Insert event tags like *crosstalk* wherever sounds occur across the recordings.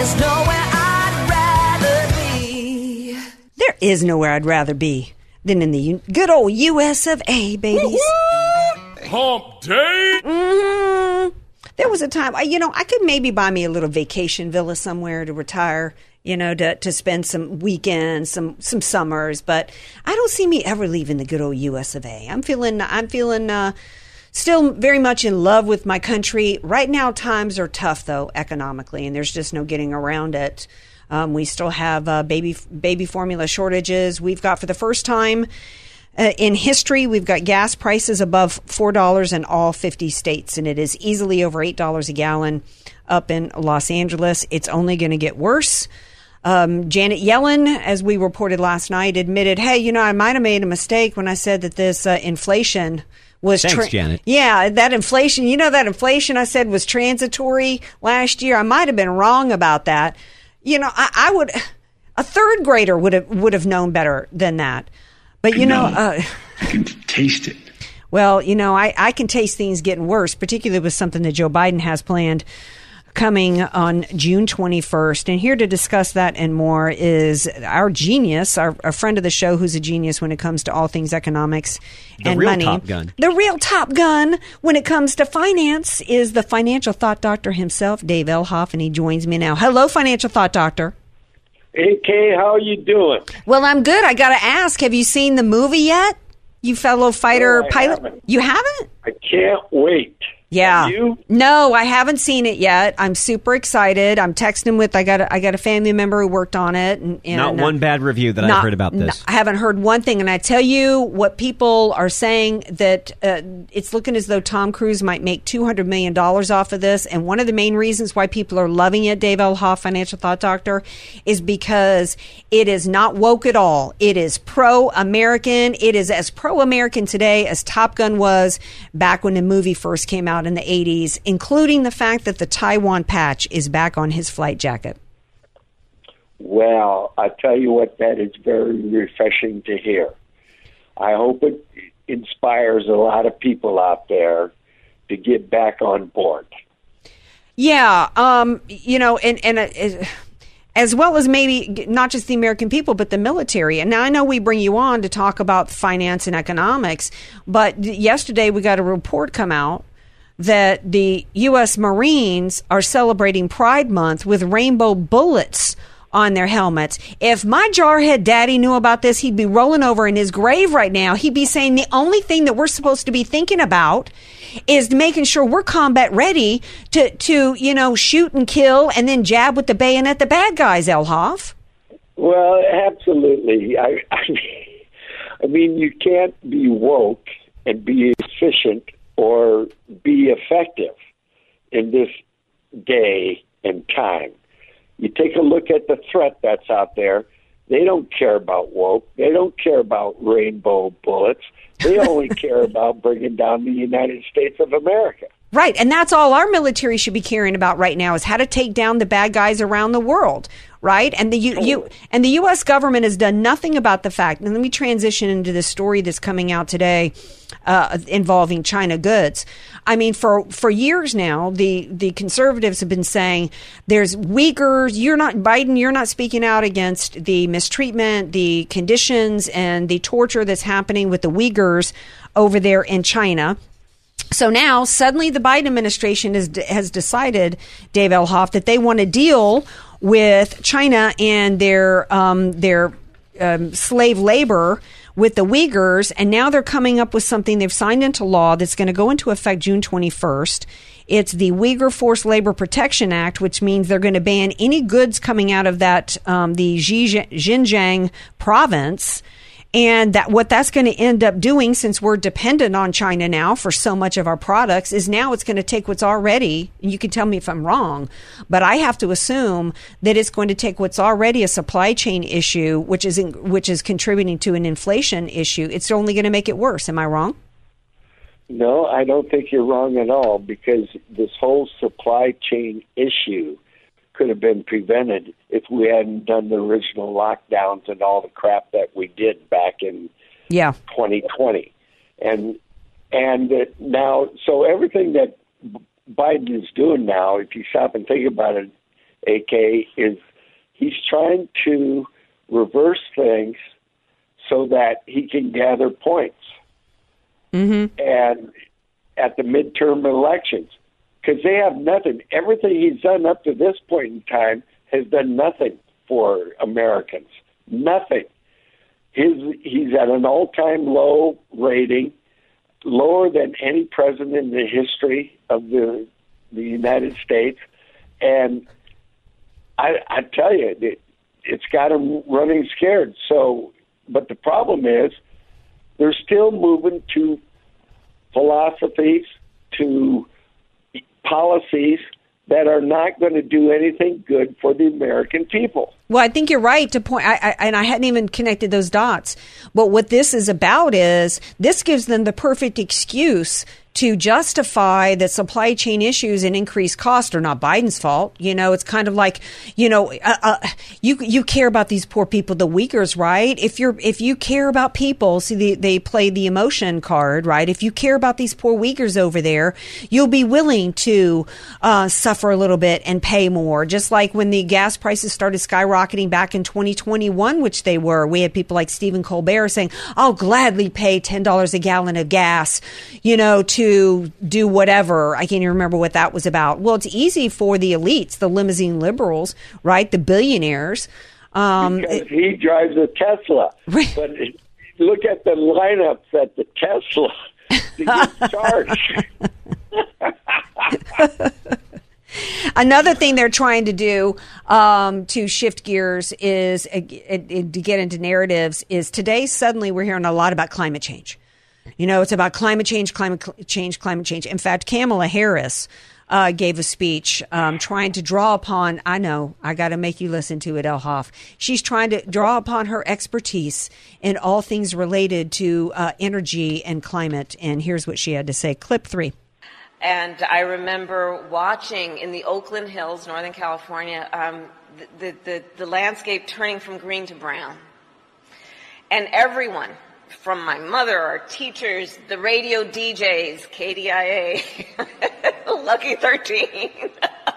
there's nowhere I'd rather be. There is nowhere I'd rather be than in the good old U.S. of A. Babies. Hump day. hmm There was a time, I- you know, I could maybe buy me a little vacation villa somewhere to retire. You know, to to spend some weekends, some some summers, but I don't see me ever leaving the good old U.S. of A. I'm feeling, I'm feeling. Uh, Still very much in love with my country. Right now, times are tough though economically, and there's just no getting around it. Um, we still have uh, baby baby formula shortages. We've got for the first time uh, in history, we've got gas prices above four dollars in all 50 states, and it is easily over eight dollars a gallon up in Los Angeles. It's only going to get worse. Um, Janet Yellen, as we reported last night, admitted, "Hey, you know, I might have made a mistake when I said that this uh, inflation was Thanks, Janet. yeah, that inflation. You know, that inflation I said was transitory last year. I might have been wrong about that. You know, I, I would a third grader would have would have known better than that. But you know, uh, I can taste it. well, you know, I, I can taste things getting worse, particularly with something that Joe Biden has planned coming on June 21st. And here to discuss that and more is our genius, our, our friend of the show who's a genius when it comes to all things economics The and real money. Top Gun. The real top gun when it comes to finance is the financial thought doctor himself, Dave Elhoff, and he joins me now. Hello, financial thought doctor. Hey Kay, how are you doing? Well, I'm good. I got to ask, have you seen the movie yet? You fellow fighter No, I pilot? haven't. You haven't? I can't wait. Yeah. No, I haven't seen it yet. I'm super excited. I'm texting with I got a, I got a family member who worked on it and, and Not one bad review that I've heard about this. I haven't heard one thing, and I tell you what people are saying that uh, it's looking as though Tom Cruise might make two hundred million dollars off of this. And one of the main reasons why people are loving it, Dave Elhoff, financial thought doctor, is because it is not woke at all. It is pro-American. It is as pro-American today as Top Gun was back when the movie first came out in the eighties, including the fact that the Taiwan patch is back on his flight jacket. Well, I tell you what, that is very refreshing to hear. I hope it inspires a lot of people out there to get back on board. Yeah, um, you know, and and uh, as well as maybe not just the American people, but the military. And now I know we bring you on to talk about finance and economics, but yesterday we got a report come out that the U.S. Marines are celebrating Pride Month with rainbow bullets on their helmets. If my jarhead daddy knew about this, he'd be rolling over in his grave right now. He'd be saying the only thing that we're supposed to be thinking about is making sure we're combat ready to, to, you know, shoot and kill and then jab with the bayonet the bad guys, Elhoff. Well, absolutely. I, I, mean, I mean, you can't be woke and be efficient or be effective in this day and time. You take a look at the threat that's out there. They don't care about woke. They don't care about rainbow bullets. They only *laughs* care about bringing down the United States of America. Right, and that's all our military should be caring about right now is how to take down the bad guys around the world, right? And the U, U, and the U.S. government has done nothing about the fact. And let me transition into the story that's coming out today uh, involving China goods. I mean, for for years now, the the conservatives have been saying there's Uyghurs. You're not Biden. You're not speaking out against the mistreatment, the conditions, and the torture that's happening with the Uyghurs over there in China So now, suddenly, the Biden administration is, has decided, Dave Elhoff, that they want to deal with China and their um, their um, slave labor with the Uyghurs, and now they're coming up with something they've signed into law that's going to go into effect June 21st. It's the Uyghur Forced Labor Protection Act, which means they're going to ban any goods coming out of that um, the Xinjiang province. And that what that's going to end up doing, since we're dependent on China now for so much of our products, is now it's going to take what's already. and You can tell me if I'm wrong, but I have to assume that it's going to take what's already a supply chain issue, which is in, which is contributing to an inflation issue. It's only going to make it worse. Am I wrong? No, I don't think you're wrong at all because this whole supply chain issue could have been prevented if we hadn't done the original lockdowns and all the crap that we did back in Yeah. 2020. And and now, so everything that Biden is doing now, if you stop and think about it, AK is he's trying to reverse things so that he can gather points. Mm-hmm. And at the midterm elections, because they have nothing. Everything he's done up to this point in time has done nothing for Americans. Nothing. His he's at an all-time low rating, lower than any president in the history of the the United States, and I, I tell you, it, it's got him running scared. So, but the problem is, they're still moving to philosophies, to policies that are not going to do anything good for the American people. Well, I think you're right to point, I, I, and I hadn't even connected those dots. But what this is about is this gives them the perfect excuse to justify that supply chain issues and increased cost are not Biden's fault. You know, it's kind of like, you know, uh, uh, you you care about these poor people, the Uyghurs, right? If you're if you care about people, see, they, they play the emotion card, right? If you care about these poor Uyghurs over there, you'll be willing to uh, suffer a little bit and pay more. Just like when the gas prices started skyrocketing back in 2021, which they were, we had people like Stephen Colbert saying, "I'll gladly pay ten dollars a gallon of gas," you know, to do whatever. I can't even remember what that was about. Well, it's easy for the elites, the limousine liberals, right? The billionaires. Um, because he drives a Tesla. Right. But look at the lineups at the Tesla *laughs* to get charged. *laughs* Another thing they're trying to do um, to shift gears is uh, to get into narratives is today suddenly we're hearing a lot about climate change. You know, it's about climate change, climate cl- change, climate change. In fact, Kamala Harris uh, gave a speech um, trying to draw upon. I know I got to make you listen to it, Elhoff. She's trying to draw upon her expertise in all things related to uh, energy and climate. And here's what she had to say. Clip three. And I remember watching in the Oakland Hills, Northern California, um, the, the, the landscape turning from green to brown. And everyone, from my mother, our teachers, the radio DJs, KDIA, *laughs* Lucky 13,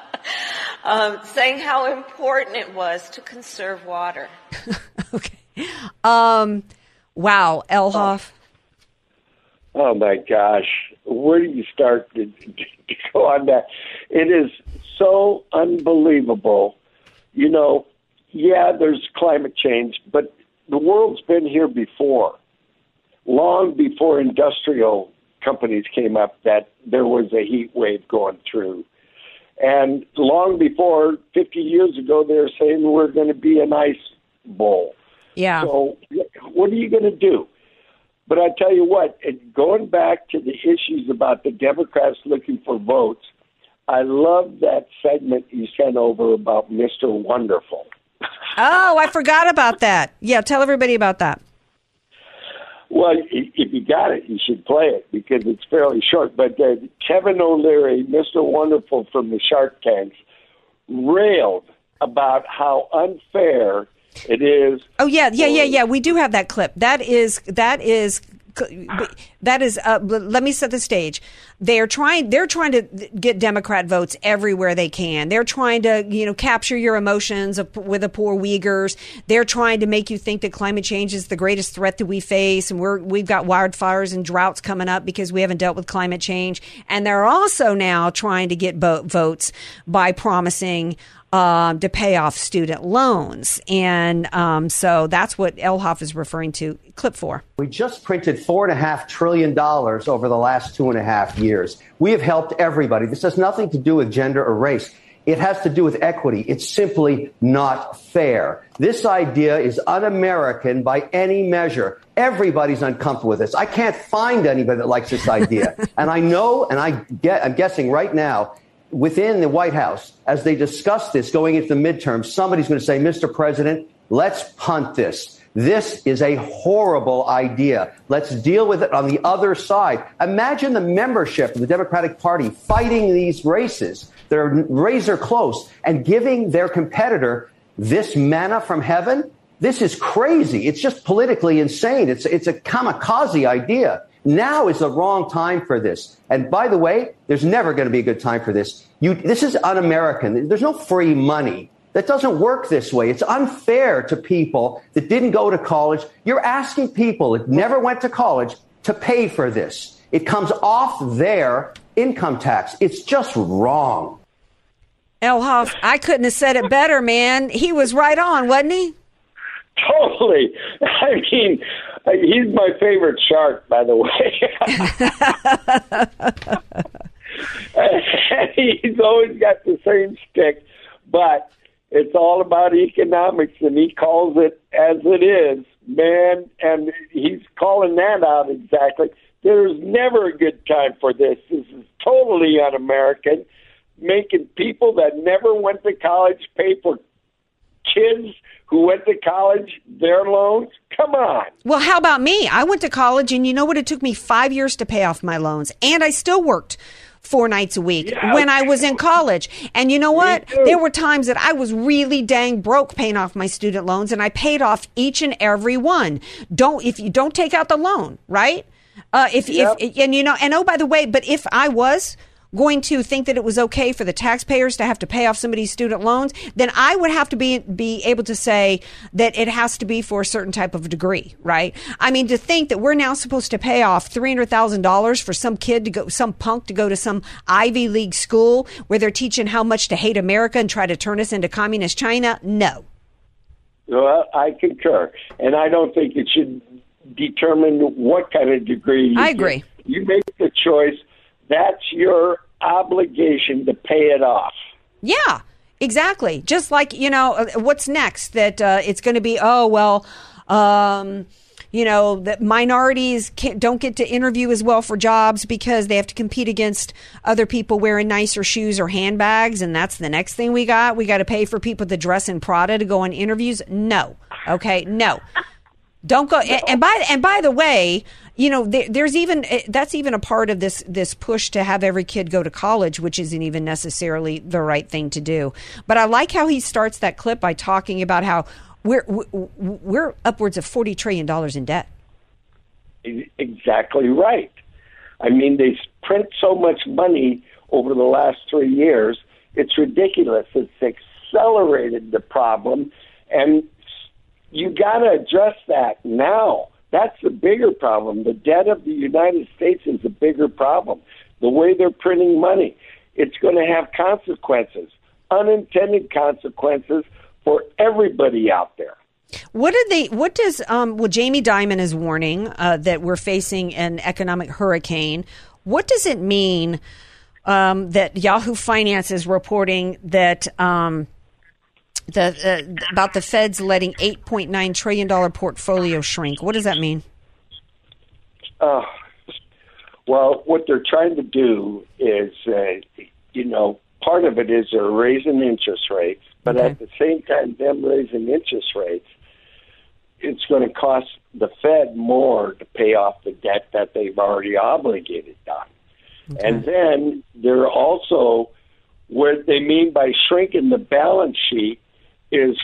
*laughs* um, saying how important it was to conserve water. *laughs* okay. Um, wow, Elhoff. Oh my gosh, where do you start to, to go on that? It is so unbelievable. You know, yeah, there's climate change, but the world's been here before. Long before industrial companies came up, that there was a heat wave going through. And long before, 50 years ago, they were saying we're going to be an ice bowl. Yeah. So, what are you going to do? But I tell you what, going back to the issues about the Democrats looking for votes, I love that segment you sent over about Mr. Wonderful. Oh, I forgot about that. Yeah, tell everybody about that. Well, if you got it, you should play it because it's fairly short. But uh, Kevin O'Leary, Mr. Wonderful from the Shark Tanks, railed about how unfair it is. Oh yeah, yeah, yeah, yeah. We do have that clip. That is that is that is. Uh, let me set the stage. They're trying. They're trying to get Democrat votes everywhere they can. They're trying to, you know, capture your emotions with the poor Uyghurs. They're trying to make you think that climate change is the greatest threat that we face, and we're we've got wildfires and droughts coming up because we haven't dealt with climate change. And they're also now trying to get bo- votes by promising um, to pay off student loans. And um, so that's what Elhoff is referring to. Clip four. We just printed $4.5 trillion over the last two and a half years. We have helped everybody. This has nothing to do with gender or race. It has to do with equity. It's simply not fair. This idea is un American by any measure. Everybody's uncomfortable with this. I can't find anybody that likes this idea. *laughs* and I know, and I get, I'm guessing right now, within the White House, as they discuss this going into the midterm, somebody's going to say, Mr. President, let's punt this. This is a horrible idea. Let's deal with it on the other side. Imagine the membership of the Democratic Party fighting these races that are razor close and giving their competitor this manna from heaven. This is crazy. It's just politically insane. It's, it's a kamikaze idea. Now is the wrong time for this. And by the way, there's never going to be a good time for this. You, this is un-American. There's no free money. That doesn't work this way. It's unfair to people that didn't go to college. You're asking people that never went to college to pay for this. It comes off their income tax. It's just wrong. Elhoff, I couldn't have said it better, man. He was right on, wasn't he? Totally. *laughs* I mean, *laughs* He's my favorite shark, by the way. *laughs* *laughs* he's always got the same stick, but it's all about economics, and he calls it as it is, man. And he's calling that out exactly. There's never a good time for this. This is totally un-American, making people that never went to college pay for kids who went to college their loans? Come on. Well, how about me? I went to college, and you know what? It took me five years to pay off my loans, and I still worked four nights a week yeah. when I was in college. And you know what? There were times that I was really dang broke paying off my student loans, and I paid off each and every one. Don't if you don't take out the loan, right? Uh, if yep. if and you know, and oh by the way, but if I was going to think that it was okay for the taxpayers to have to pay off somebody's student loans, then I would have to be be able to say that it has to be for a certain type of degree, right? I mean, to think that we're now supposed to pay off three hundred thousand dollars for some kid to go, some punk to go to some Ivy League school where they're teaching how much to hate America and try to turn us into communist China, no. Well, I concur, and I don't think it should determine what kind of degree. I agree. Get. You make the choice that's your obligation to pay it off. Yeah, exactly. Just like, you know, uh, what's next? That uh, it's going to be, oh, well, um, you know, that minorities don't get to interview as well for jobs because they have to compete against other people wearing nicer shoes or handbags. And that's the next thing we got. We got to pay for people to dress in Prada to go on interviews. No. Okay. No. Don't go. And, and by and by the way, you know, there, there's even eh, that's even a part of this this push to have every kid go to college, which isn't even necessarily the right thing to do. But I like how he starts that clip by talking about how we're we're upwards of forty trillion dollars in debt. Exactly right. I mean, they print so much money over the last three years. It's ridiculous. It's accelerated the problem, and you got to address that now. That's the bigger problem. The debt of the United States is a bigger problem. The way they're printing money, it's going to have consequences, unintended consequences for everybody out there. What did they? What does? Um, well, Jamie Dimon is warning uh, that we're facing an economic hurricane. What does it mean um, that Yahoo Finance is reporting that um, the uh, about the Fed's letting eight point nine trillion dollar portfolio shrink. What does that mean? Uh, well, what they're trying to do is, uh, you know, part of it is they're raising interest rates, but okay. at the same time, them raising interest rates, it's going to cost the Fed more to pay off the debt that they've already obligated on. Okay. And then they're also, what they mean by shrinking the balance sheet is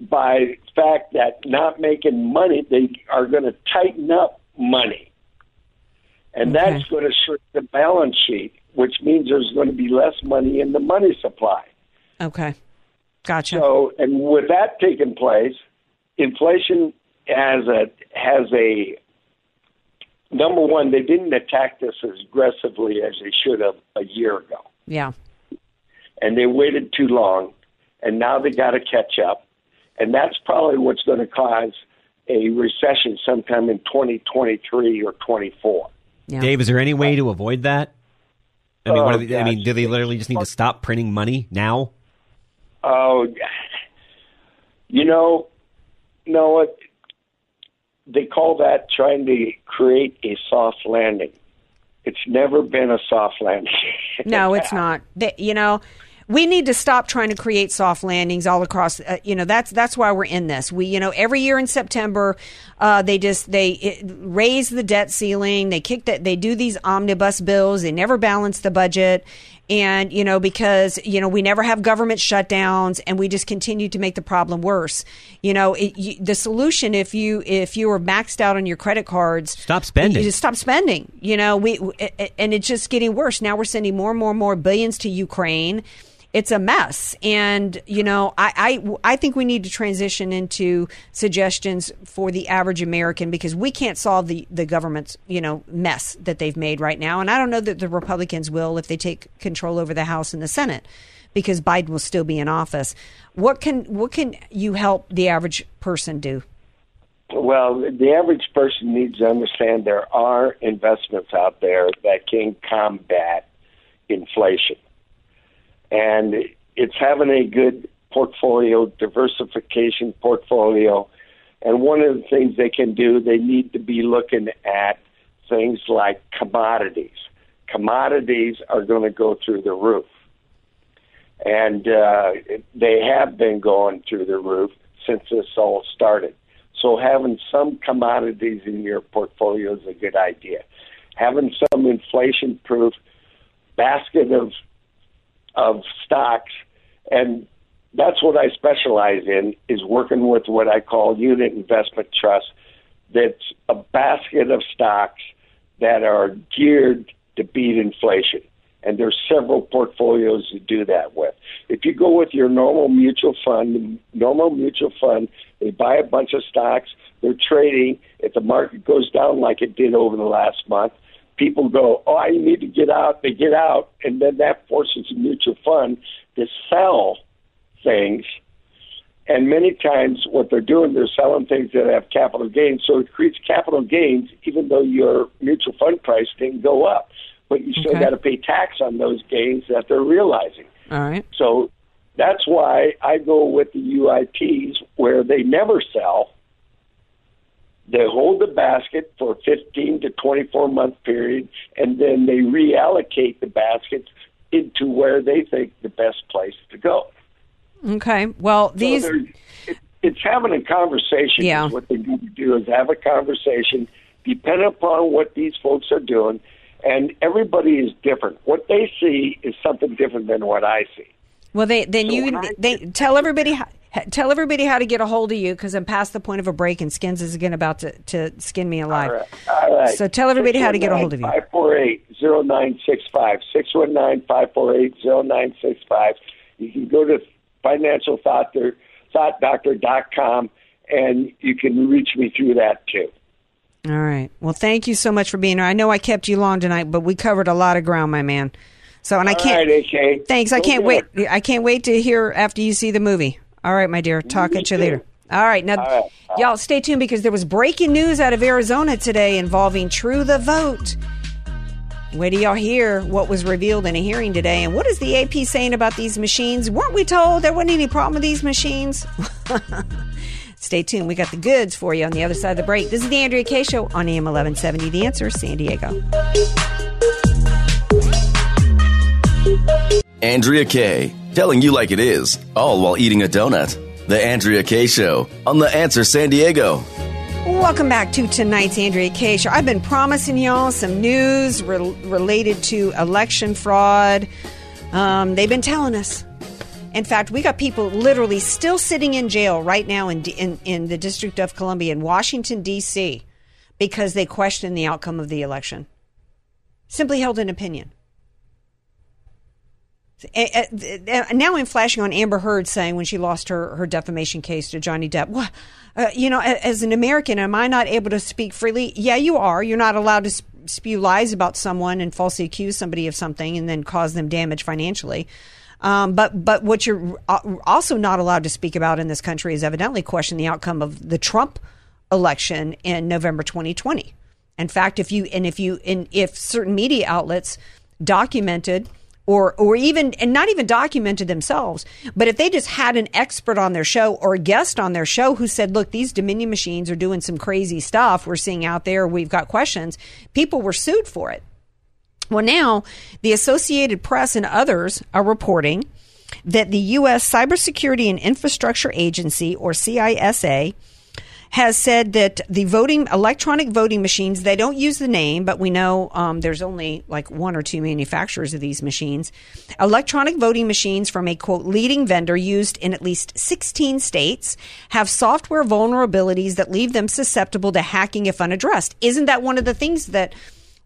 by fact that not making money, they are going to tighten up money. And that's going to shrink the balance sheet, which means there's going to be less money in the money supply. Okay. Gotcha. So, and with that taking place, inflation has a has a number one. They didn't attack this as aggressively as they should have a year ago, yeah. and they waited too long, and now they got to catch up, and that's probably what's going to cause a recession sometime in 2023 or 24. Yeah. Dave, is there any way to uh, avoid that? I mean, what Oh, are they, I mean, do they oh, literally just need to stop printing money now? Oh, you know, no, what? They call that trying to create a soft landing. It's never been a soft landing. *laughs* No, it's not. They, you know, we need to stop trying to create soft landings all across. Uh, you know, that's that's why we're in this. We, you know, every year in September, uh, they just they it, raise the debt ceiling. They kick that. They do these omnibus bills. They never balance the budget. And you know because you know we never have government shutdowns, and we just continue to make the problem worse. You know it, you, the solution if you if you are maxed out on your credit cards, Stop spending. you just stop spending. You know, we and it's just getting worse. Now we're sending more and more and more billions to Ukraine. It's a mess, and you know, I, I I think we need to transition into suggestions for the average American because we can't solve the the government's you know mess that they've made right now, and I don't know that the Republicans will if they take control over the House and the Senate because Biden will still be in office. What can what can you help the average person do? Well, the average person needs to understand there are investments out there that can combat inflation. And it's having a good portfolio, diversification portfolio. And one of the things they can do, they need to be looking at things like commodities. Commodities are going to go through the roof. And uh, they have been going through the roof since this all started. So having some commodities in your portfolio is a good idea. Having some inflation-proof basket of of stocks, and that's what I specialize in is working with what I call unit investment trust. That's a basket of stocks that are geared to beat inflation. And there's several portfolios to do that with. If you go with your normal mutual fund, normal mutual fund, they buy a bunch of stocks, they're trading. If the market goes down like it did over the last month, people go, Oh, I need to get out, they get out, and then that forces a mutual fund to sell things. And many times what they're doing, they're selling things that have capital gains. So it creates capital gains even though your mutual fund price didn't go up. But you still Okay. got to pay tax on those gains that they're realizing. All right. So that's why I go with the UITs where they never sell. They hold the basket for a 15 to 24 month period, and then they reallocate the baskets into where they think the best place to go. Okay. Well, these. So it, it's having a conversation. Yeah. What they need to do is have a conversation, depend upon what these folks are doing, and everybody is different. What they see is something different than what I see. Well, they then So you they tell everybody how, tell everybody how to get a hold of you because I'm past the point of a break and Skins is again about to, to skin me alive. All right. All right. So tell everybody how to get a hold of you. 548 0965. 619 548 0965. You can go to financialthoughtdoctor, thoughtdoctor.com and you can reach me through that too. All right. Well, thank you so much for being here. I know I kept you long tonight, but we covered a lot of ground, my man. So, and I All can't. right, AK. Thanks. I can't wait. I can't wait to hear after you see the movie. All right, my dear. Talk at you too. later. All right. Now, All right. y'all stay tuned because there was breaking news out of Arizona today involving True the Vote. Wait do y'all hear what was revealed in a hearing today. And what is the AP saying about these machines? Weren't we told there wasn't any problem with these machines? *laughs* Stay tuned. We got the goods for you on the other side of the break. This is the Andrea Kaye Show on AM 1170. The answer, San Diego. Andrea Kaye, telling you like it is, all while eating a donut. The Andrea Kaye Show on The Answer San Diego. Welcome back to tonight's Andrea Kaye Show. I've been promising y'all some news re- related to election fraud. Um, they've been telling us. In fact, we got people literally still sitting in jail right now in, in, in the District of Columbia in Washington, D.C., because they questioned the outcome of the election. Simply held an opinion. Now I'm flashing on Amber Heard saying when she lost her, her defamation case to Johnny Depp, uh, you know, as an American, am I not able to speak freely? Yeah, you are. You're not allowed to spew lies about someone and falsely accuse somebody of something and then cause them damage financially. Um, but but what you're uh, also not allowed to speak about in this country is evidently question the outcome of the Trump election in November 2020. In fact, if you and if you and if certain media outlets documented or or even and not even documented themselves, but if they just had an expert on their show or a guest on their show who said, "Look, these Dominion machines are doing some crazy stuff we're seeing out there. We've got questions." People were sued for it. Well, now the Associated Press and others are reporting that the U.S. Cybersecurity and Infrastructure Agency, or CISA, has said that the voting electronic voting machines they don't use the name but we know um, there's only like one or two manufacturers of these machines. Electronic voting machines from a quote leading vendor used in at least 16 states have software vulnerabilities that leave them susceptible to hacking if unaddressed. Isn't that one of the things that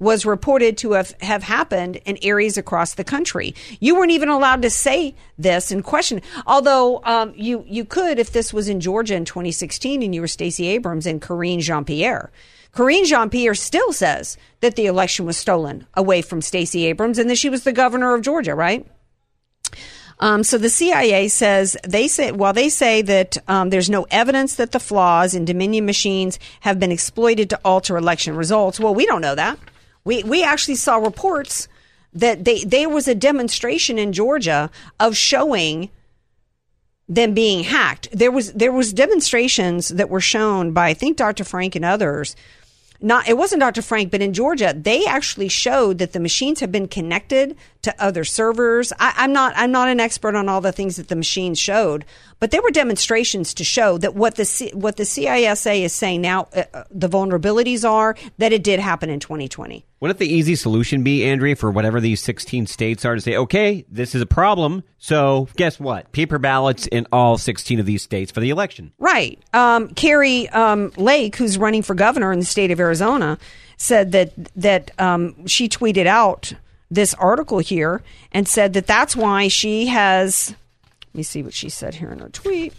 was reported to have, have happened in areas across the country. You weren't even allowed to say this and question. Although um, you you could if this was in Georgia in 2016 and you were Stacey Abrams and Karine Jean Pierre. Karine Jean Pierre still says that the election was stolen away from Stacey Abrams and that she was the governor of Georgia, right? Um, so the CIA says they say while they say that um, there's no evidence that the flaws in Dominion machines have been exploited to alter election results. Well, we don't know that. We we actually saw reports that they there was a demonstration in Georgia of showing them being hacked. There was there was demonstrations that were shown by I think Dr. Frank and others. Not it wasn't Dr. Frank, but in Georgia, they actually showed that the machines have been connected to other servers. I, I'm not I'm not an expert on all the things that the machines showed, but there were demonstrations to show that what the C, what the CISA is saying now, uh, uh, the vulnerabilities are that it did happen in 2020. Wouldn't the easy solution be, Andrea, for whatever these 16 states are to say, okay, this is a problem. So guess what? Paper ballots in all 16 of these states for the election. Right. Um, Kari um, Lake, who's running for governor in the state of Arizona, said that that um, she tweeted out this article here and said that that's why she has. Let me see what she said here in her tweet.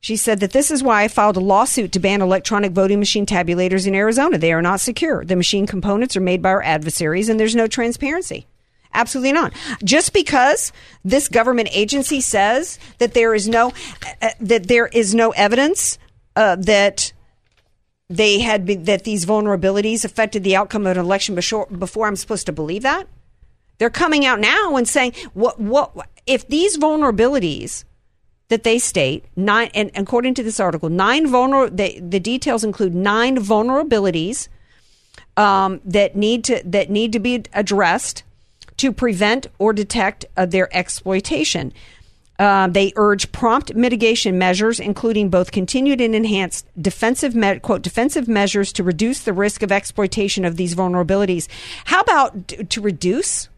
She said that this is why I filed a lawsuit to ban electronic voting machine tabulators in Arizona. They are not secure. The machine components are made by our adversaries and there's no transparency. Absolutely not. Just because this government agency says that there is no uh, that there is no evidence uh, that they had been, that these vulnerabilities affected the outcome of an election before, before I'm supposed to believe that. They're coming out now and saying what what if these vulnerabilities that they state nine and according to this article nine vulner the, the details include nine vulnerabilities um, that need to that need to be addressed to prevent or detect uh, their exploitation. Uh, they urge prompt mitigation measures, including both continued and enhanced defensive me- quote defensive measures to reduce the risk of exploitation of these vulnerabilities. How about d- to reduce?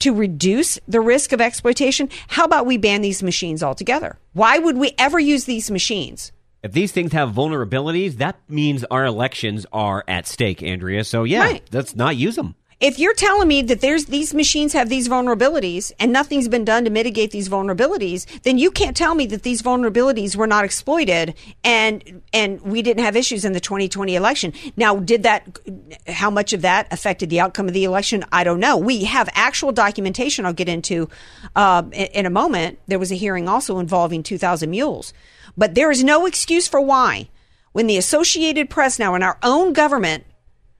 To reduce the risk of exploitation, how about we ban these machines altogether? Why would we ever use these machines? If these things have vulnerabilities, that means our elections are at stake, Andrea. So yeah, Right. let's not use them. If you're telling me that there's these machines have these vulnerabilities and nothing's been done to mitigate these vulnerabilities, then you can't tell me that these vulnerabilities were not exploited and and we didn't have issues in the 2020 election. Now, did that how much of that affected the outcome of the election? I don't know. We have actual documentation I'll get into um, in, in a moment. There was a hearing also involving 2000 mules. But there is no excuse for why when the Associated Press now in our own government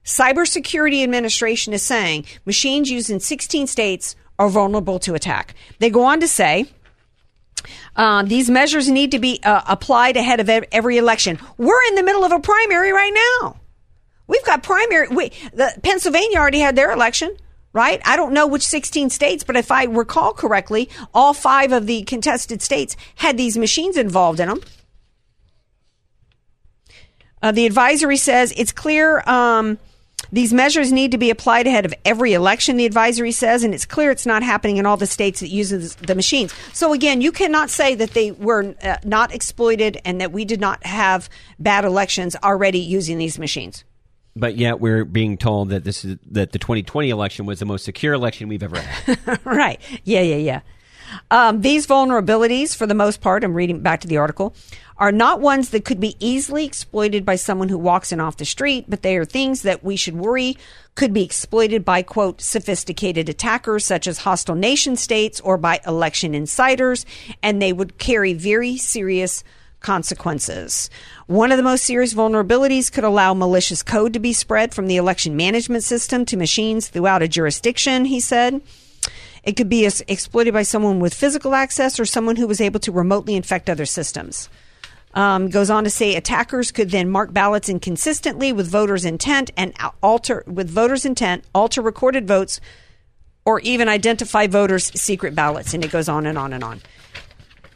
Cybersecurity Administration is saying machines used in 16 states are vulnerable to attack. They go on to say uh, these measures need to be uh, applied ahead of every election. We're in the middle of a primary right now. We've got primary. We, the, Pennsylvania already had their election, right? I don't know which 16 states, but if I recall correctly, all five of the contested states had these machines involved in them. Uh, the advisory says it's clear um, these measures need to be applied ahead of every election, the advisory says, and it's clear it's not happening in all the states that uses the machines. So again, you cannot say that they were uh, not exploited and that we did not have bad elections already using these machines. But yet we're being told that this is that the 2020 election was the most secure election we've ever had. *laughs* right. Yeah, yeah, yeah. Um, these vulnerabilities, for the most part, I'm reading back to the article, are not ones that could be easily exploited by someone who walks in off the street, but they are things that we should worry could be exploited by, quote, sophisticated attackers such as hostile nation states or by election insiders, and they would carry very serious consequences. One of the most serious vulnerabilities could allow malicious code to be spread from the election management system to machines throughout a jurisdiction, he said. It could be as- exploited by someone with physical access or someone who was able to remotely infect other systems. Um, goes on to say attackers could then mark ballots inconsistently with voters' intent and alter with voters' intent, alter recorded votes, or even identify voters' secret ballots. And it goes on and on and on.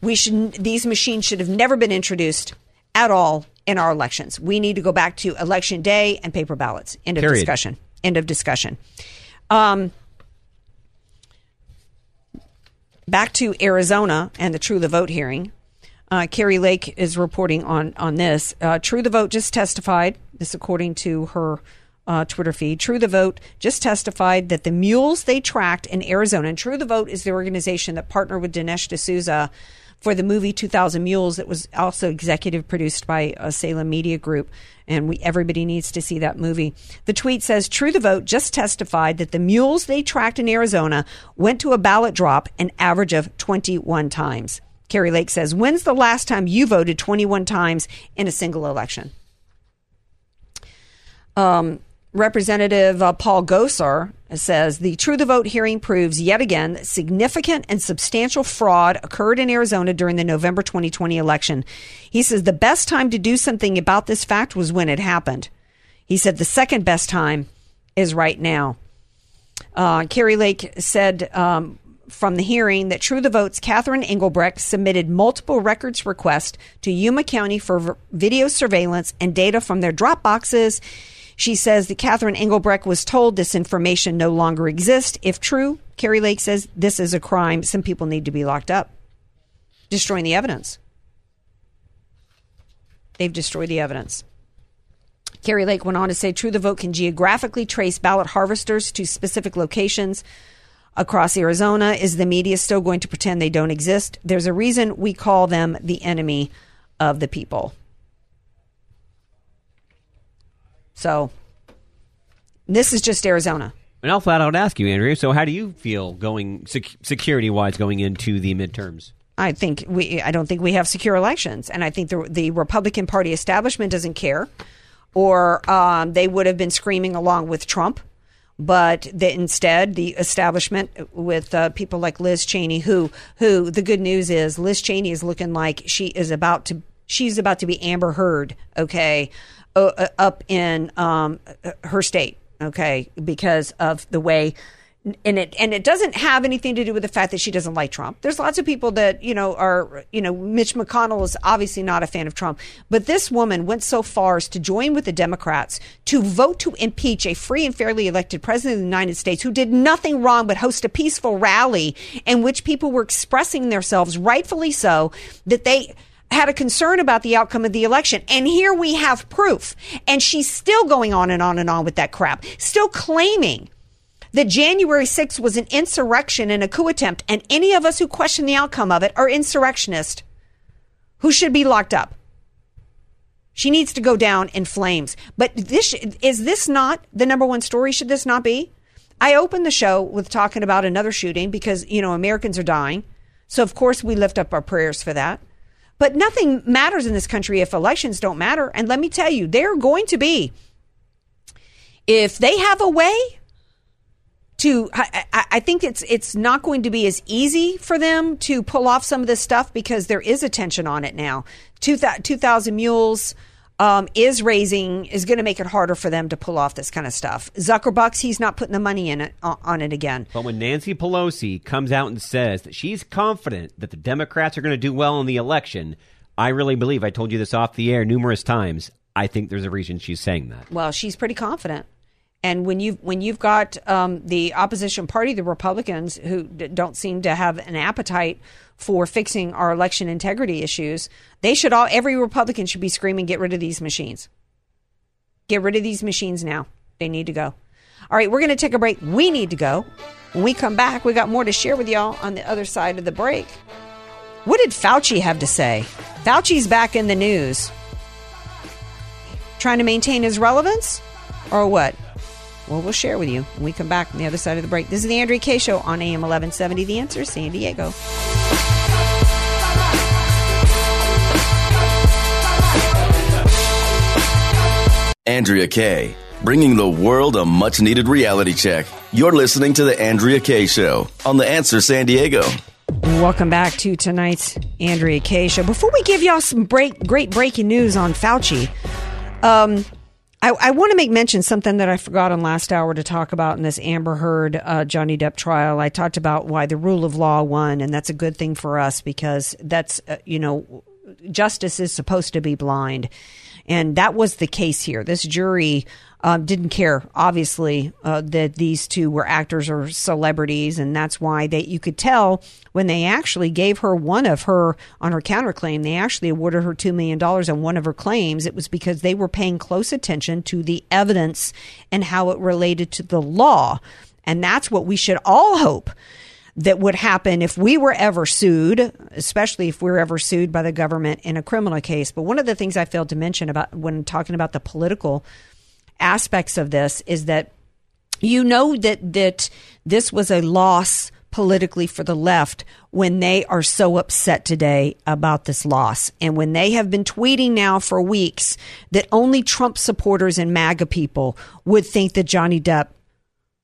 We should these machines should have never been introduced at all in our elections. We need to go back to election day and paper ballots. End of Period. discussion. End of discussion. Um, back to Arizona and the True the Vote hearing. Uh, Kari Lake is reporting on on this. Uh, True the Vote just testified. This, according to her uh, Twitter feed. True the Vote just testified that the mules they tracked in Arizona, and True the Vote is the organization that partnered with Dinesh D'Souza for the movie 2000 Mules that was also executive produced by uh, Salem Media Group. And we, everybody needs to see that movie. The tweet says True the Vote just testified that the mules they tracked in Arizona went to a ballot drop an average of 21 times. Kari Lake says, When's the last time you voted 21 times in a single election? Um, Representative uh, Paul Gosar says the True the Vote hearing proves yet again that significant and substantial fraud occurred in Arizona during the November 2020 election. He says the best time to do something about this fact was when it happened. He said the second best time is right now. Uh, Kari Lake said um, from the hearing that True the Vote's Catherine Engelbrecht submitted multiple records requests to Yuma County for v- video surveillance and data from their drop boxes. She says that Catherine Engelbrecht was told this information no longer exists. If true, Kari Lake says this is a crime. Some people need to be locked up. Destroying the evidence. They've destroyed the evidence. Kari Lake went on to say True the Vote can geographically trace ballot harvesters to specific locations across Arizona. Is the media still going to pretend they don't exist? There's a reason we call them the enemy of the people. So, this is just Arizona. And I'll flat out ask you, Andrea. So, how do you feel going sec- security wise going into the midterms? I think we. I don't think we have secure elections, and I think the the Republican Party establishment doesn't care, or um, they would have been screaming along with Trump, but the, instead the establishment with uh, people like Liz Cheney, who who the good news is Liz Cheney is looking like she is about to she's about to be Amber Heard, okay, uh, up in um, her state, okay, because of the way and it and it doesn't have anything to do with the fact that she doesn't like Trump. There's lots of people that you know are you know Mitch McConnell is obviously not a fan of Trump, but this woman went so far as to join with the Democrats to vote to impeach a free and fairly elected president of the United States who did nothing wrong but host a peaceful rally in which people were expressing themselves rightfully so that they had a concern about the outcome of the election. And here we have proof. And she's still going on and on and on with that crap, still claiming that January 6th was an insurrection and a coup attempt, and any of us who question the outcome of it are insurrectionists who should be locked up. She needs to go down in flames. But this is this not the number one story? Should this not be? I opened the show with talking about another shooting because, you know, Americans are dying. So of course we lift up our prayers for that. But nothing matters in this country if elections don't matter. And let me tell you, they're going to be. If they have a way to I, I- think it's it's not going to be as easy for them to pull off some of this stuff because there is attention on it now. Two thousand mules um, is raising is going to make it harder for them to pull off this kind of stuff. Zuckerbucks, he's not putting the money in it on on it again. But when Nancy Pelosi comes out and says that she's confident that the Democrats are going to do well in the election, I really believe, I told you this off the air numerous times, I think there's a reason she's saying that. Well, she's pretty confident. And when you when you've got um, the opposition party, the Republicans, who d- don't seem to have an appetite for fixing our election integrity issues, they should all every Republican should be screaming, "Get rid of these machines." Get rid of these machines now. They need to go. All right, we're going to take a break. We need to go. When we come back, we got more to share with y'all on the other side of the break. What did Fauci have to say? Fauci's back in the news. Trying to maintain his relevance or what? Well, we'll share with you when we come back on the other side of the break. This is the Andrea Kaye Show on AM 1170. The answer, San Diego. Andrea Kaye, bringing the world a much needed reality check. You're listening to The Andrea Kaye Show on The Answer San Diego. Welcome back to tonight's Andrea Kaye Show. Before we give y'all some break, great breaking news on Fauci, um, I, I want to make mention something that I forgot on last hour to talk about in this Amber Heard uh, Johnny Depp trial. I talked about why the rule of law won, and that's a good thing for us because that's uh, you know justice is supposed to be blind. And that was the case here. This jury um, didn't care, obviously, uh, that these two were actors or celebrities, and that's why they you could tell when they actually gave her one of her on her counterclaim. They actually awarded her two million dollars on one of her claims. It was because they were paying close attention to the evidence and how it related to the law, and that's what we should all hope that would happen if we were ever sued, especially if we were ever sued by the government in a criminal case. But one of the things I failed to mention about when talking about the political aspects of this is that you know that that this was a loss politically for the left when they are so upset today about this loss and when they have been tweeting now for weeks that only Trump supporters and MAGA people would think that Johnny Depp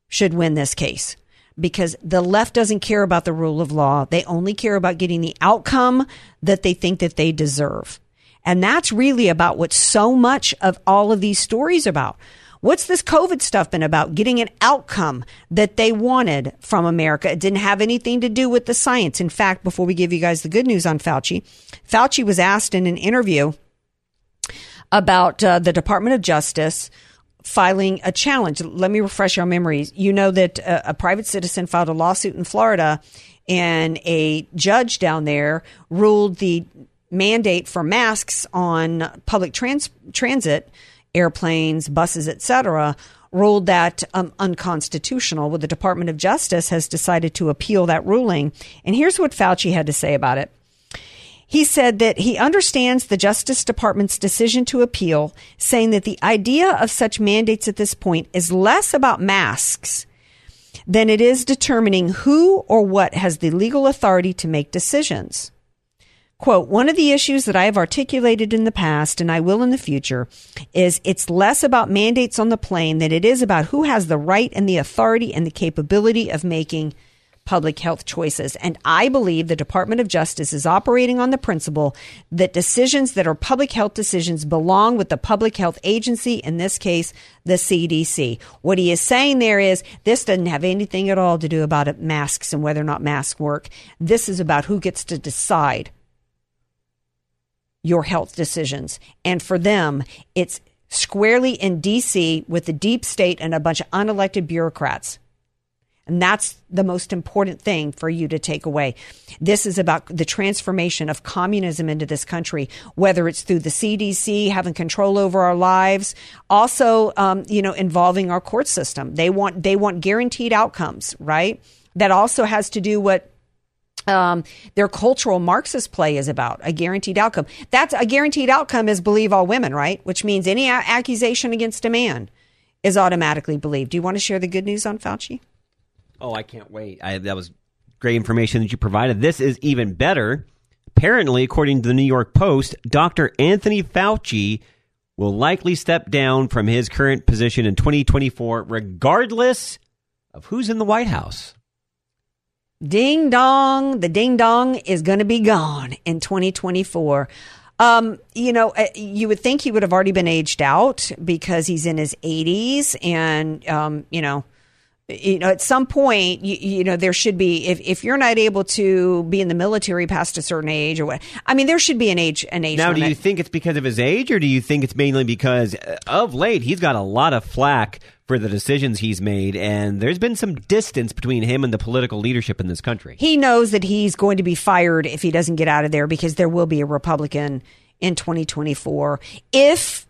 should win this case because the left doesn't care about the rule of law. They only care about getting the outcome that they think that they deserve. And that's really about what so much of all of these stories about. What's this COVID stuff been about? Getting an outcome that they wanted from America. It didn't have anything to do with the science. In fact, before we give you guys the good news on Fauci, Fauci was asked in an interview about uh, the Department of Justice filing a challenge. Let me refresh our memories. You know that uh, a private citizen filed a lawsuit in Florida, and a judge down there ruled the mandate for masks on public trans- transit, airplanes, buses, etc., ruled that um, unconstitutional. Well, the Department of Justice has decided to appeal that ruling. And here's what Fauci had to say about it. He said that he understands the Justice Department's decision to appeal, saying that the idea of such mandates at this point is less about masks than it is determining who or what has the legal authority to make decisions. Quote, one of the issues that I have articulated in the past and I will in the future is it's less about mandates on the plane than it is about who has the right and the authority and the capability of making public health choices. And I believe the Department of Justice is operating on the principle that decisions that are public health decisions belong with the public health agency, in this case, the CDC. What he is saying there is this doesn't have anything at all to do about it, masks and whether or not masks work. This is about who gets to decide your health decisions. And for them, it's squarely in DC with the deep state and a bunch of unelected bureaucrats. And that's the most important thing for you to take away. This is about the transformation of communism into this country, whether it's through the CDC having control over our lives, also, um, you know, involving our court system. They want they want guaranteed outcomes, right? That also has to do what um, their cultural Marxist play is about a guaranteed outcome. That's a guaranteed outcome is believe all women, right? Which means any a- accusation against a man is automatically believed. Do you want to share the good news on Fauci? Oh, I can't wait. I, that was great information that you provided. This is even better. Apparently, according to the New York Post, Dr. Anthony Fauci will likely step down from his current position in 2024, regardless of who's in the White House. Ding dong, the ding dong is going to be gone in 2024. Um, you know, uh, you would think he would have already been aged out because he's in his 80s and, um, you know, you know, at some point, you, you, know, there should be if, if you're not able to be in the military past a certain age or what. I mean, there should be an age an age. Now, limit. do you think it's because of his age, or do you think it's mainly because uh, of late he's got a lot of flack for the decisions he's made, and there's been some distance between him and the political leadership in this country? He knows that he's going to be fired if he doesn't get out of there because there will be a Republican in 2024 if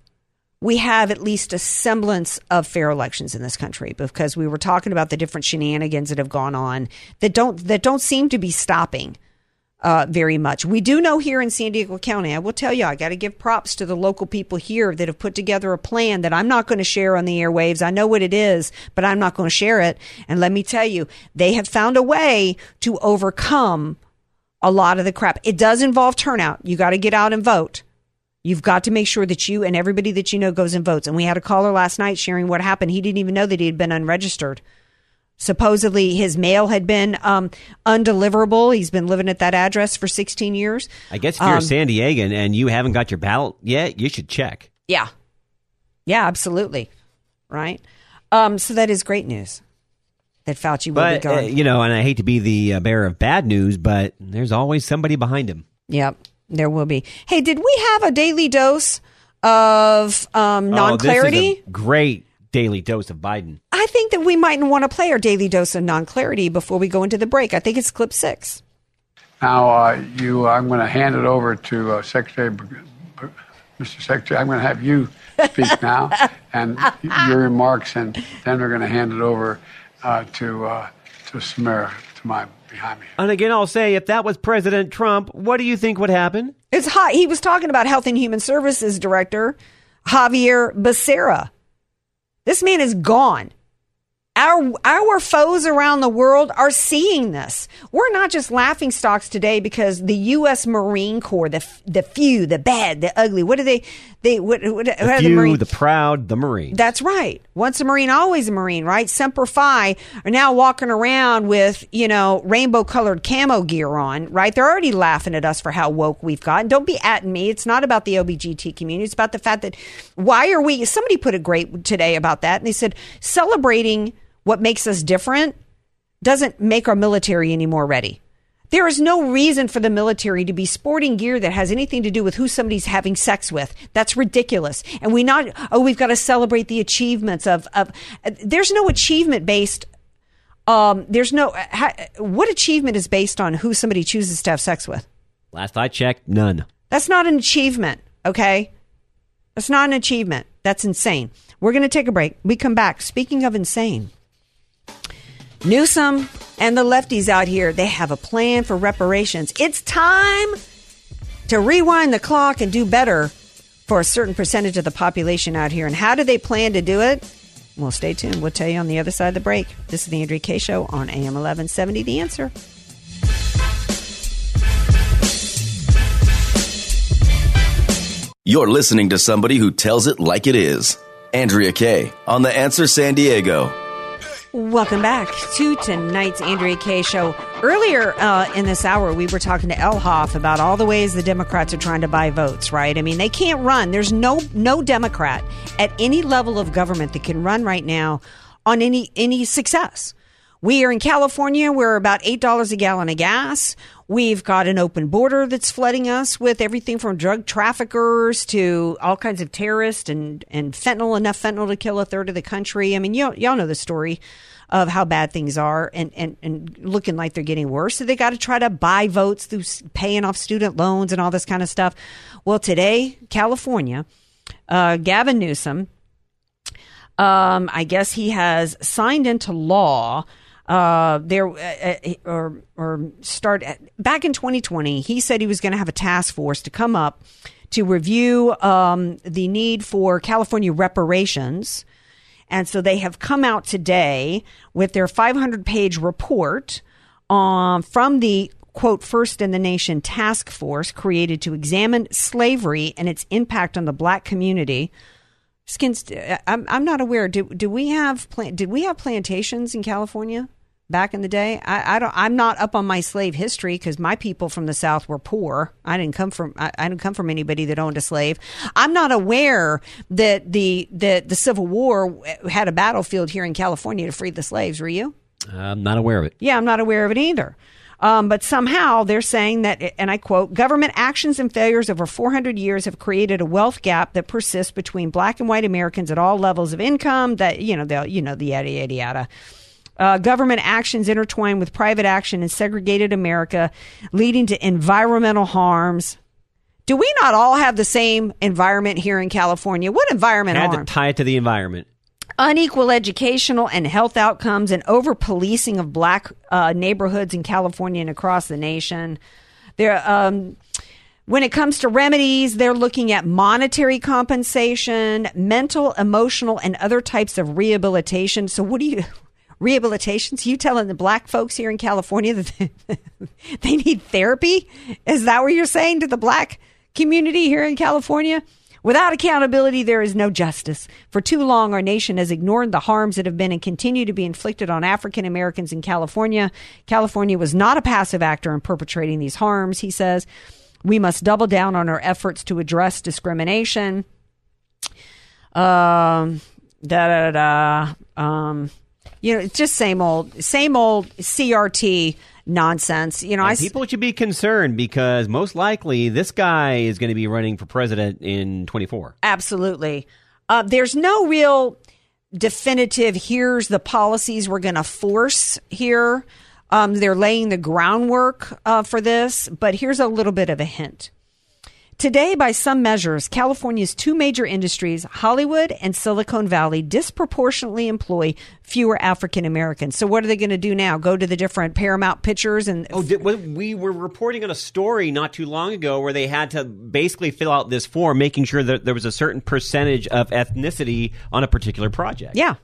we have at least a semblance of fair elections in this country because we were talking about the different shenanigans that have gone on that don't that don't seem to be stopping uh, very much. We do know here in San Diego County, I will tell you, I got to give props to the local people here that have put together a plan that I'm not going to share on the airwaves. I know what it is, but I'm not going to share it. And let me tell you, they have found a way to overcome a lot of the crap. It does involve turnout. You got to get out and vote. You've got to make sure that you and everybody that you know goes and votes. And we had a caller last night sharing what happened. He didn't even know that he had been unregistered. Supposedly his mail had been um, undeliverable. He's been living at that address for 16 years. I guess if you're Um, a San Diegan and you haven't got your ballot yet, you should check. Yeah. Yeah, absolutely. Right. Um, so that is great news that Fauci will But, be uh, gone. you know, and I hate to be the uh, bearer of bad news, but there's always somebody behind him. Yep, there will be. Hey, did we have a daily dose of um, non Oh, clarity? this is a great daily dose of Biden. I think that we might want to play our daily dose of non clarity before we go into the break. I think it's clip six. Now, uh, you, I'm going to hand it over to uh, Secretary, B- B- Mr. Secretary. I'm going to have you speak *laughs* now, and your remarks, and then we're going to hand it over uh, to uh, to Samara to my behind me. And again, I'll say, if that was President Trump, what do you think would happen? It's hot. He was talking about Health and Human Services Director Xavier Becerra. This man is gone. Our our foes around the world are seeing this. We're not just laughing stocks today because the U.S. Marine Corps, the the few, the bad, the ugly. What do they? They what? what, The the few, Marine? the proud, the Marine. That's right. Once a Marine, always a Marine, right? Semper Fi are now walking around with, you know, rainbow colored camo gear on, right? They're already laughing at us for how woke we've gotten. Don't be at me. It's not about the OBGT community. It's about the fact that why are we, somebody put it great today about that. And they said celebrating what makes us different doesn't make our military any more ready. There is no reason for the military to be sporting gear that has anything to do with who somebody's having sex with. That's ridiculous. And we not oh we've got to celebrate the achievements of of. There's no achievement based. Um, there's no ha, what achievement is based on who somebody chooses to have sex with. Last I checked, none. That's not an achievement. Okay, that's not an achievement. That's insane. We're going to take a break. We come back. Speaking of insane. Newsom and the lefties out here, they have a plan for reparations. It's time to rewind the clock and do better for a certain percentage of the population out here. And how do they plan to do it? Well, stay tuned. We'll tell you on the other side of the break. This is the Andrea Kaye Show on AM 1170. The answer. You're listening to somebody who tells it like it is. Andrea Kaye on The Answer San Diego. Welcome back to tonight's Andrea Kaye show. Earlier uh, in this hour, we were talking to Elhoff about all the ways the Democrats are trying to buy votes. Right? I mean, they can't run. There's no no Democrat at any level of government that can run right now on any any success. We are in California. We're about eight dollars a gallon of gas. We've got an open border that's flooding us with everything from drug traffickers to all kinds of terrorists and, and fentanyl, enough fentanyl to kill a third of the country. I mean, you, y'all know the story of how bad things are and, and, and looking like they're getting worse. So they got to try to buy votes through paying off student loans and all this kind of stuff. Well, today, California, uh, Gavin Newsom, um, I guess he has signed into law. Uh, there uh, uh, or or start back in 2020. He said he was going to have a task force to come up to review um, the need for California reparations. And so they have come out today with their 500 page report um, from the quote first in the nation task force created to examine slavery and its impact on the black community. Skins, I'm, I'm not aware. Do, do we have plant, did we have plantations in California back in the day? I, I don't. I'm not up on my slave history because my people from the South were poor. I didn't come from. I, I didn't come from anybody that owned a slave. I'm not aware that the that the Civil War had a battlefield here in California to free the slaves. Were you? I'm not aware of it. Yeah, I'm not aware of it either. Um, but somehow they're saying that, and I quote, government actions and failures over 400 years have created a wealth gap that persists between black and white Americans at all levels of income. That you know, the you know the yada yada yada. Uh, government actions intertwined with private action in segregated America, leading to environmental harms, Do we not all have the same environment here in California? What environment I Had harm? to tie it to the environment. unequal educational and health outcomes and over policing of black uh, neighborhoods in California and across the nation. There, um, when it comes to remedies, they're looking at monetary compensation, mental, emotional, and other types of rehabilitation. So, what do you? Rehabilitation? So you telling the black folks here in California that *laughs* they need therapy? Is that what you're saying to the black community here in California? Without accountability, there is no justice. For too long, our nation has ignored the harms that have been and continue to be inflicted on African Americans in California. California was not a passive actor in perpetrating these harms, he says. We must double down on our efforts to address discrimination. Um, da da da. Um, you know, it's just same old, same old CRT nonsense. You know, I people should be concerned because most likely this guy is going to be running for president in 24. Absolutely. Uh, there's no real definitive, here's the policies we're going to force here. Um, they're laying the groundwork uh, for this, but here's a little bit of a hint. Today, by some measures, California's two major industries, Hollywood and Silicon Valley, disproportionately employ fewer African Americans. So, what are they going to do now? Go to the different Paramount pictures and Oh, did, we were reporting on a story not too long ago where they had to basically fill out this form, making sure that there was a certain percentage of ethnicity on a particular project. Yeah.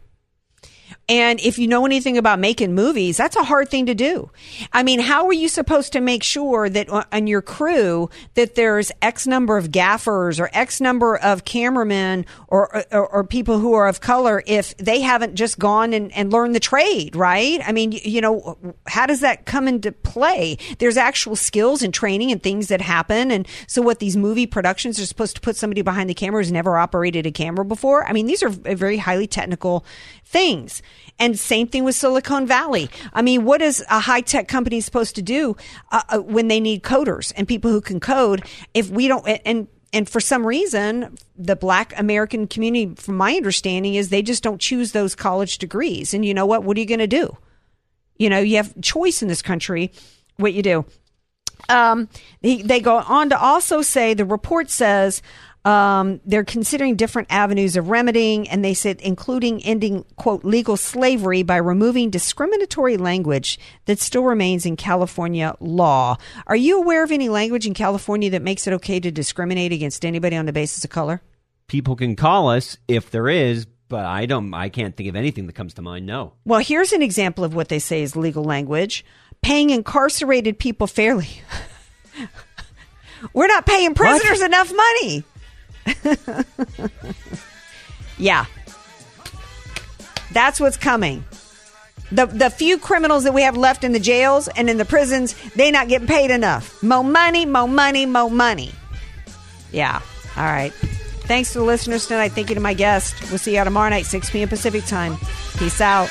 And if you know anything about making movies, that's a hard thing to do. I mean, how are you supposed to make sure that on- your crew that there's X number of gaffers or X number of cameramen or, or, or people who are of color if they haven't just gone and, and learned the trade, right? I mean, you, you know, how does that come into play? There's actual skills and training and things that happen. And so what these movie productions are supposed to put somebody behind the camera who's never operated a camera before. I mean, these are very highly technical things. And same thing with Silicon Valley. I mean, what is a high tech company supposed to do uh, uh, when they need coders and people who can code? If we don't, and and for some reason, the Black American community, from my understanding, is they just don't choose those college degrees. And you know what? What are you going to do? You know, you have choice in this country. What you do? Um, they, they go on to also say the report says um, they're considering different avenues of remedying, and they said including ending quote legal slavery by removing discriminatory language that still remains in California law. Are you aware of any language in California that makes it okay to discriminate against anybody on the basis of color? People can call us if there is, but I don't. I can't think of anything that comes to mind. No. Well, here's an example of what they say is legal language paying incarcerated people fairly. *laughs* We're not paying prisoners enough money. *laughs* yeah. That's what's coming. The the few criminals that we have left in the jails and in the prisons, they not getting paid enough. More money, more money, more money. Yeah. All right. Thanks to the listeners tonight. Thank you to my guest. We'll see you tomorrow night, 6 p.m. Pacific time. Peace out.